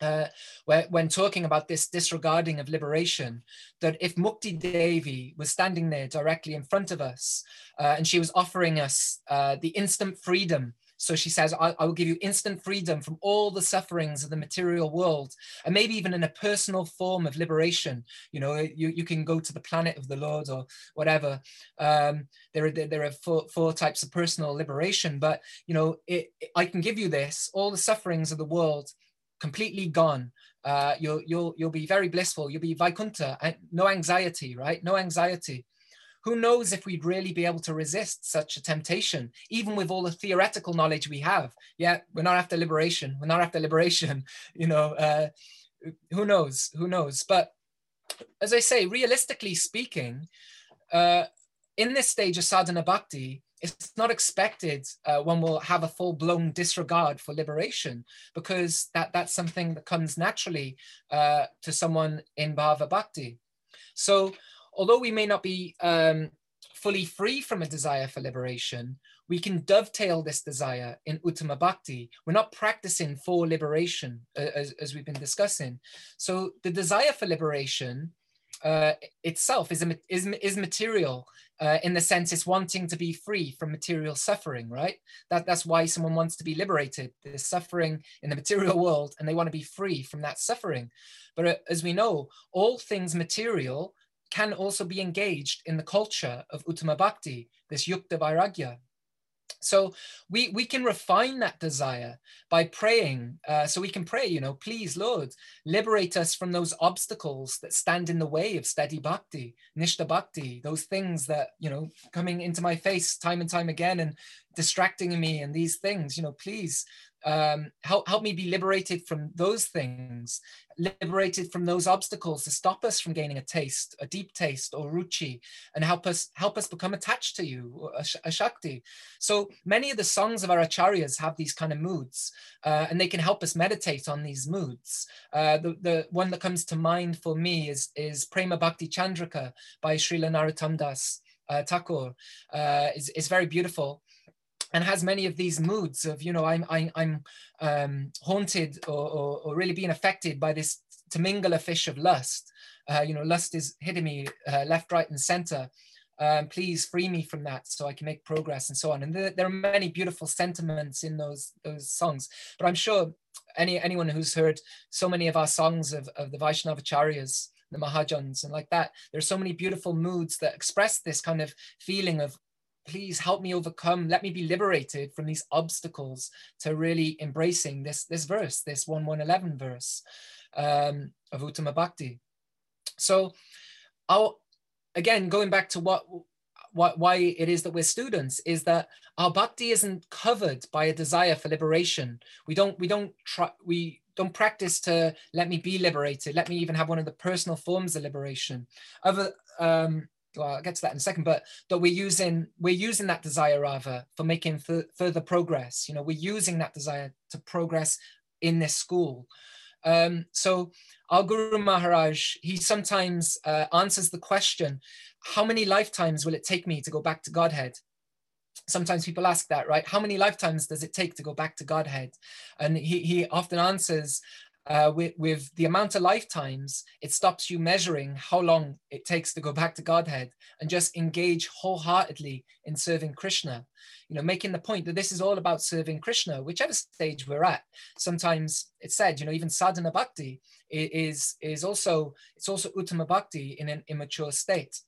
Speaker 1: Uh, when talking about this disregarding of liberation, that if Mukti Devi was standing there directly in front of us uh, and she was offering us uh, the instant freedom so she says, I, I, will give you instant freedom from all the sufferings of the material world, and maybe even in a personal form of liberation. You know, you, you can go to the planet of the Lord or whatever. Um, there are there are four, four types of personal liberation, but you know, it, I can give you this, all the sufferings of the world completely gone. Uh, you'll you'll you'll be very blissful. You'll be Vaikuntha, and no anxiety, right? No anxiety who knows if we'd really be able to resist such a temptation, even with all the theoretical knowledge we have. Yeah, we're not after liberation. We're not after liberation. You know, uh, who knows? Who knows? But as I say, realistically speaking, uh, in this stage of sadhana bhakti, it's not expected uh, one will have a full-blown disregard for liberation because that, that's something that comes naturally uh, to someone in bhava bhakti. So although we may not be um, fully free from a desire for liberation, we can dovetail this desire in Uttama Bhakti. We're not practicing for liberation, uh, as, as we've been discussing. So the desire for liberation uh, itself is, is, is material uh, in the sense it's wanting to be free from material suffering, right? That, that's why someone wants to be liberated. There's suffering in the material world and they want to be free from that suffering. But uh, as we know, all things material can also be engaged in the culture of Uttama Bhakti, this Yukta Vairagya. So we, we can refine that desire by praying. Uh, so we can pray, you know, please, Lord, liberate us from those obstacles that stand in the way of steady bhakti, nishta bhakti, those things that, you know, coming into my face time and time again and distracting me and these things, you know, please um, help, help me be liberated from those things, liberated from those obstacles to stop us from gaining a taste, a deep taste or ruchi, and help us help us become attached to you, a, shakti. So many of the songs of our acharyas have these kind of moods, uh, and they can help us meditate on these moods. Uh, the, the one that comes to mind for me is, is Prema Bhakti Chandrika by Srila Narottam Das. Uh, Thakur uh, is, is very beautiful and has many of these moods of you know I'm I'm, I'm um, haunted or, or, or, really being affected by this Timingila fish of lust. Uh, you know, lust is hitting me uh, left, right, and center. Um, please free me from that so I can make progress and so on. And there, there, are many beautiful sentiments in those those songs. But I'm sure any anyone who's heard so many of our songs of, of the Vaishnavacharyas, the Mahajans, and like that, there's so many beautiful moods that express this kind of feeling of please help me overcome. Let me be liberated from these obstacles to really embracing this, this verse, this 1 111 verse um, of Uttama Bhakti. So, I'll, again, going back to what, what, why it is that we're students, is that our bhakti isn't covered by a desire for liberation. We don't, we don't try, we don't practice to let me be liberated. Let me even have one of the personal forms of liberation. Other, um, well, I'll get to that in a second, but that we're using we're using that desire rather for making further progress. You know, we're using that desire to progress in this school. Um, so our Guru Maharaj, he sometimes uh, answers the question, how many lifetimes will it take me to go back to Godhead? Sometimes people ask that, right? How many lifetimes does it take to go back to Godhead? And he, he often answers, uh, with, with the amount of lifetimes, it stops you measuring how long it takes to go back to Godhead and just engage wholeheartedly in serving Krishna. You know, making the point that this is all about serving Krishna, whichever stage we're at. Sometimes it's said, you know, even sadhana bhakti is is also it's also uttama bhakti in an immature state.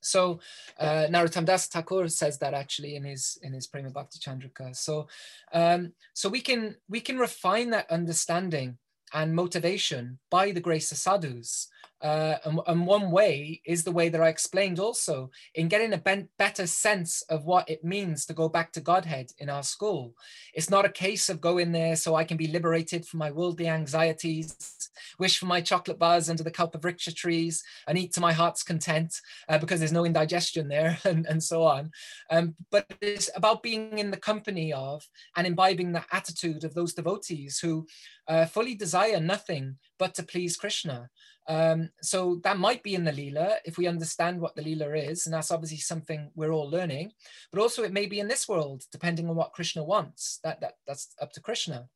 Speaker 1: So uh, Narottam Das Thakur says that actually in his in his Prema Bhakti Chandrika. So um, so we can we can refine that understanding and motivation by the grace of sadhus. Uh, and, and, one way is the way that I explained also in getting a ben- better sense of what it means to go back to Godhead in our school. It's not a case of going there so I can be liberated from my worldly anxieties, wish for my chocolate bars under the kalpavriksha trees, and eat to my heart's content uh, because there's no indigestion there, and, and so on. Um, but it's about being in the company of and imbibing the attitude of those devotees who uh, fully desire nothing but to please Krishna. Um, so that might be in the Leela if we understand what the Leela is, and that's obviously something we're all learning. But also, it may be in this world, depending on what Krishna wants. That, that that's up to Krishna.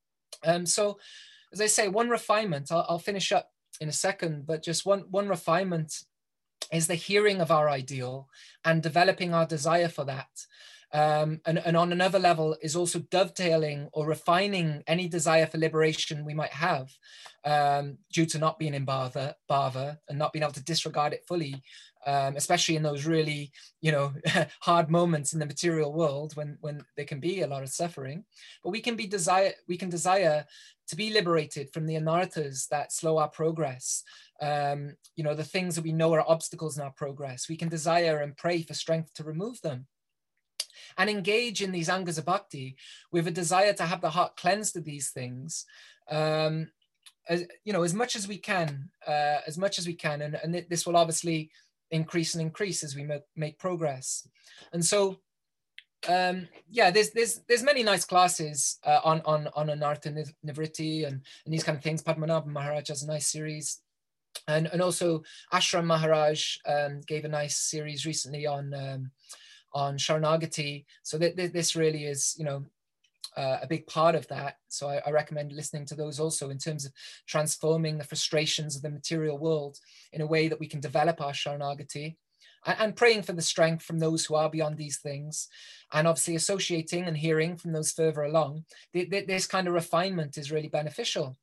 Speaker 1: Um, so, as I say, one refinement. I'll, I'll finish up in a second, but just one one refinement is the hearing of our ideal and developing our desire for that. Um, and, and on another level is also dovetailing or refining any desire for liberation we might have um, due to not being in bhava, and not being able to disregard it fully, um, especially in those really, you know, hard moments in the material world when, when there can be a lot of suffering. But we can be desire, we can desire to be liberated from the anarthas that slow our progress. Um, you know, the things that we know are obstacles in our progress. We can desire and pray for strength to remove them and engage in these angas of bhakti with a desire to have the heart cleansed of these things um, as, you know as much as we can uh, as much as we can. And, and this will obviously increase and increase as we make, make progress. And so um, yeah, there's there's there's many nice classes uh, on on on Anartha Nivritti and, and these kind of things. Padmanabh Maharaj has a nice series, and and also Ashram Maharaj um, gave a nice series recently on um, on Sharanagati. So th- th- this really is, you know, uh, a big part of that. So I, I, recommend listening to those also in terms of transforming the frustrations of the material world in a way that we can develop our Sharanagati and, and praying for the strength from those who are beyond these things and obviously associating and hearing from those further along. this kind of refinement is really beneficial.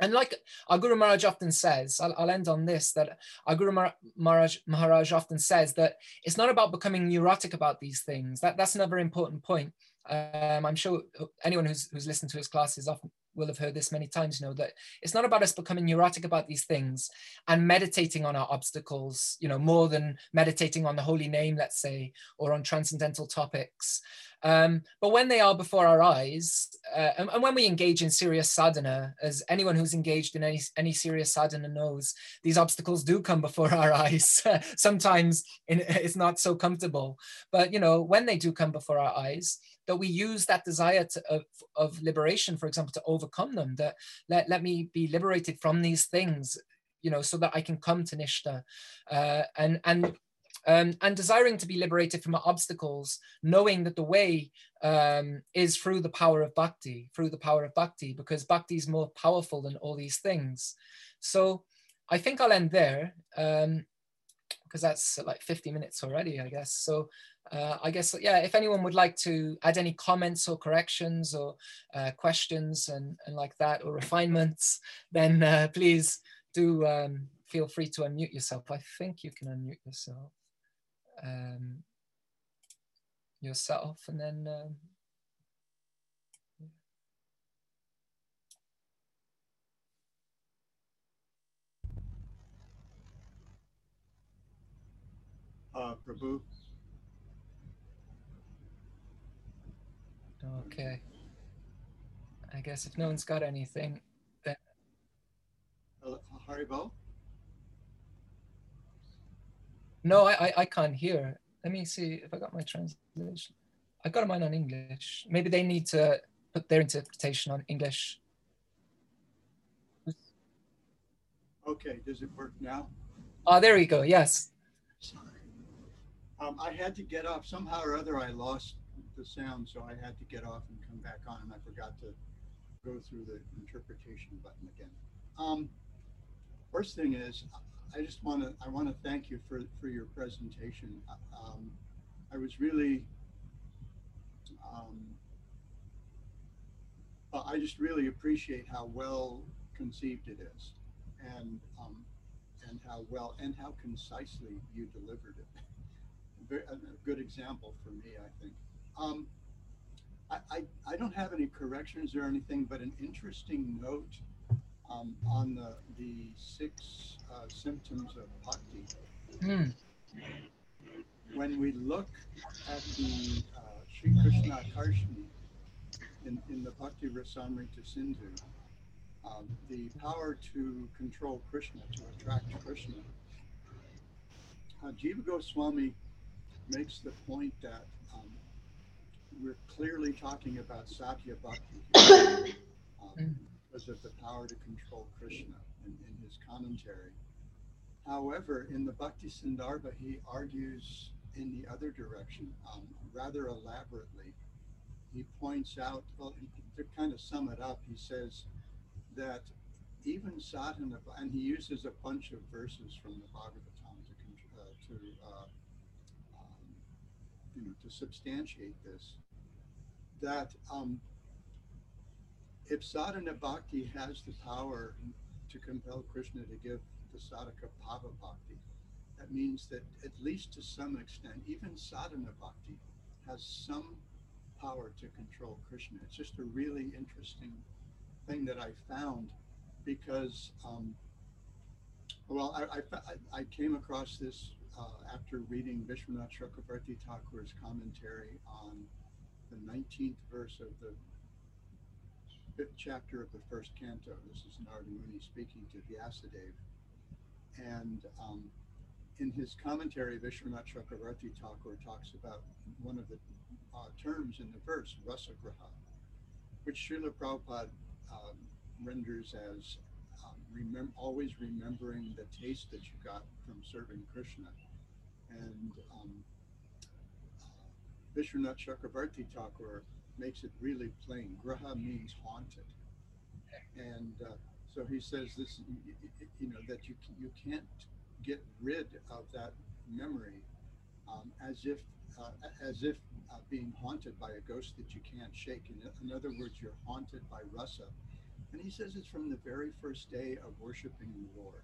Speaker 1: And like our Guru Maharaj often says, I'll, I'll, end on this, that our Guru Maharaj, Maharaj often says that it's not about becoming neurotic about these things. That, that's another important point. Um, I'm sure anyone who's, who's listened to his classes often will have heard this many times, you know, that it's not about us becoming neurotic about these things and meditating on our obstacles, you know, more than meditating on the holy name, let's say, or on transcendental topics. Um, but when they are before our eyes, uh, and, and, when we engage in serious sadhana, as anyone who's engaged in any, any serious sadhana knows, these obstacles do come before our eyes. Sometimes in, it's not so comfortable, but you know, when they do come before our eyes, that we use that desire to, of, of liberation, for example, to overcome them, that let, let me be liberated from these things, you know, so that I can come to Nishta. Uh, and, and um, and desiring to be liberated from our obstacles, knowing that the way um, is through the power of bhakti, through the power of bhakti, because bhakti is more powerful than all these things. So I think I'll end there um, because that's like 50 minutes already, I guess. So uh, I guess, yeah, if anyone would like to add any comments or corrections or uh, questions and, and like that, or refinements, then uh, please do um, feel free to unmute yourself. I think you can unmute yourself. Um,
Speaker 2: yourself and then um,
Speaker 3: Uh, Prabhu,
Speaker 2: okay. I guess if no one's got anything
Speaker 3: uh, Haribol,
Speaker 2: no I, I i can't hear. Let me see if i got my translation. I got mine on english. Maybe they need to put their interpretation on english.
Speaker 3: Okay, does it work now?
Speaker 2: oh there we go. Yes.
Speaker 3: Sorry. Um, I had to get off, somehow or other, I lost the sound, so I had to get off and come back on, and I forgot to go through the interpretation button again. Um, first thing is, I just want to, I want to thank you for, for your presentation. Um, I was really, um, uh, I just really appreciate how well conceived it is, and um, and how well and how concisely you delivered it. A a good example for me, I think. Um, I, I, I don't have any corrections or anything, but an interesting note um, on the, the six uh, symptoms of bhakti.
Speaker 2: Hmm.
Speaker 3: When we look at the uh, Sri Krishna Karshni in, in the Bhakti Rasamrita Sindhu, um, the power to control Krishna, to attract Krishna. Uh, Jiva Goswami makes the point that we're clearly talking about Sadhya Bhakti here, um, because of the power to control Krishna in, in his commentary. However, in the Bhakti Sandarbha, he argues in the other direction um, rather elaborately. He points out, well, to kind of sum it up, he says that even sadhana, and he uses a bunch of verses from the Bhagavatam to, uh, to uh, um, you know, to substantiate this, that um, if sadhana bhakti has the power to compel Krishna to give the sadhaka bhava bhakti, that means that at least to some extent, even sadhana bhakti has some power to control Krishna. It's just a really interesting thing that I found because, um, well, I, I, I came across this uh, after reading Vishwanath Chakravarti Thakur's commentary on the 19th verse of the fifth chapter of the first canto. This is Narada Muni speaking to Vyasadeva. And um, in his commentary, Vishwanath Chakravarti Thakur talks about one of the uh, terms in the verse, rasagraha, which Srila Prabhupada um, renders as um, remem- always remembering the taste that you got from serving Krishna. And um, Vishwanath Chakravarti Thakur makes it really plain. Graha means haunted. And uh, so he says this, you know, that you, you can't get rid of that memory um, as if uh, as if uh, being haunted by a ghost that you can't shake. In, in other words, you're haunted by rasa. And he says it's from the very first day of worshiping the Lord.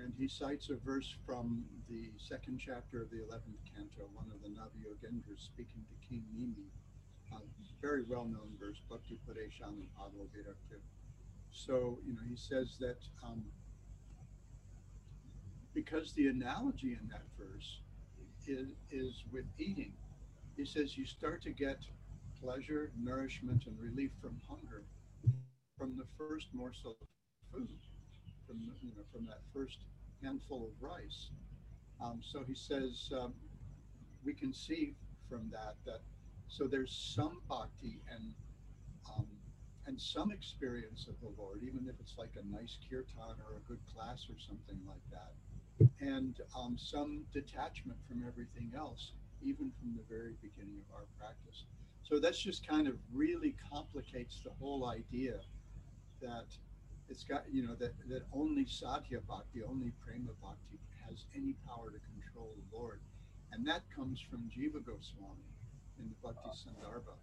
Speaker 3: And he cites a verse from the second chapter of the 11th canto, one of the Nava Yogendras speaking to King Nimi. Uh, very well known verse, Bhakti Padeshanam Avo Virakti. So, you know, he says that um, because the analogy in that verse is, is with eating, he says you start to get pleasure, nourishment, and relief from hunger from the first morsel of food, from you know, from that first handful of rice. Um, so he says um, we can see from that that so there's some bhakti and um, and some experience of the Lord, even if it's like a nice kirtan or a good class or something like that, and um, some detachment from everything else, even from the very beginning of our practice. So that's just kind of really complicates the whole idea that it's got, you know, that, that only Sadhya Bhakti, only Prema Bhakti has any power to control the Lord. And that comes from Jiva Goswami in the Bhakti Sandarbha,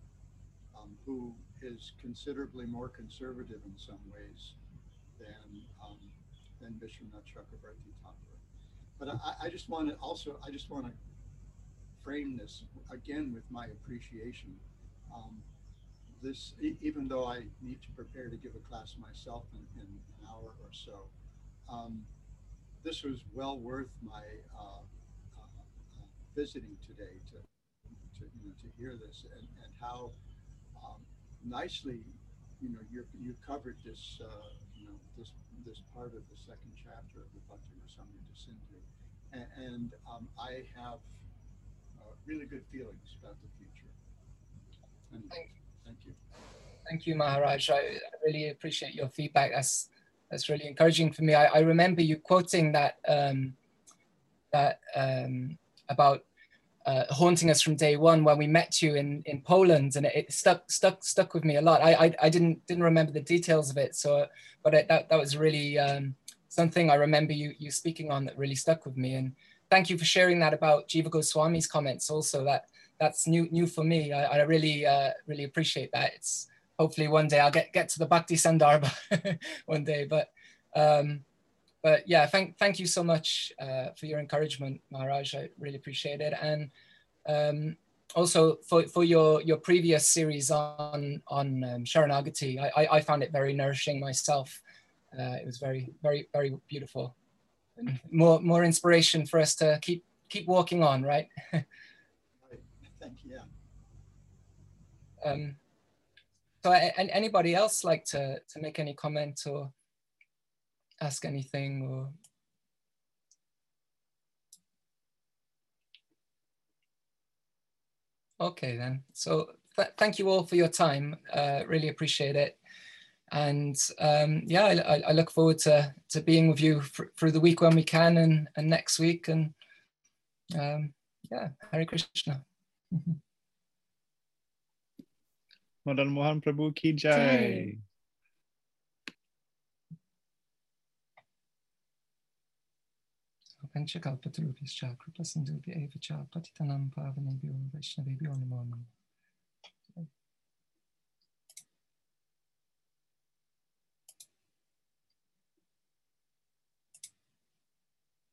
Speaker 3: um, who is considerably more conservative in some ways than, um, than Vishwanath Chakravarti Thakur. But I, I just want to also, I just want to frame this again with my appreciation. Um, this, even though I need to prepare to give a class myself in, in an hour or so, um, this was well worth my uh, uh, uh, visiting today to, to you know to hear this and, and how um, nicely you know you you covered this uh, you know this this part of the second chapter of the Bhakti Rasamrita Sindhu, and, and um, I have uh, really good feelings about the future. And
Speaker 1: Thank
Speaker 3: thank you.
Speaker 1: Thank you, Maharaj. I, I really appreciate your feedback. That's that's really encouraging for me. I, I remember you quoting that um, that um, about uh, haunting us from day one when we met you in, in Poland, and it, stuck stuck stuck with me a lot. I, I, I didn't didn't remember the details of it, so but it, that that was really um, something I remember you you speaking on that really stuck with me. And thank you for sharing that about Jiva Goswami's comments. Also, that that's new new for me. I, I really uh, really appreciate that. It's hopefully one day I'll get get to the Bhakti Sandarbha one day. But um, but yeah, thank thank you so much uh, for your encouragement, Maharaj. I really appreciate it, and um, also for, for your your previous series on on um, Sharanagati. I, I I found it very nourishing myself. Uh, it was very very very beautiful, more more inspiration for us to keep keep walking on, right?
Speaker 3: You. Yeah.
Speaker 1: Um, so, an- anybody else like to to make any comment or ask anything or? Okay, then. So, th- thank you all for your time. Uh, really appreciate it. And um, yeah, I, I- I look forward to to being with you through the week when we can, and and next week. And um, yeah, Hare Krishna.
Speaker 4: Madam Mohan Prabhu
Speaker 1: की जय Chakra, Eva Patitanam, Namo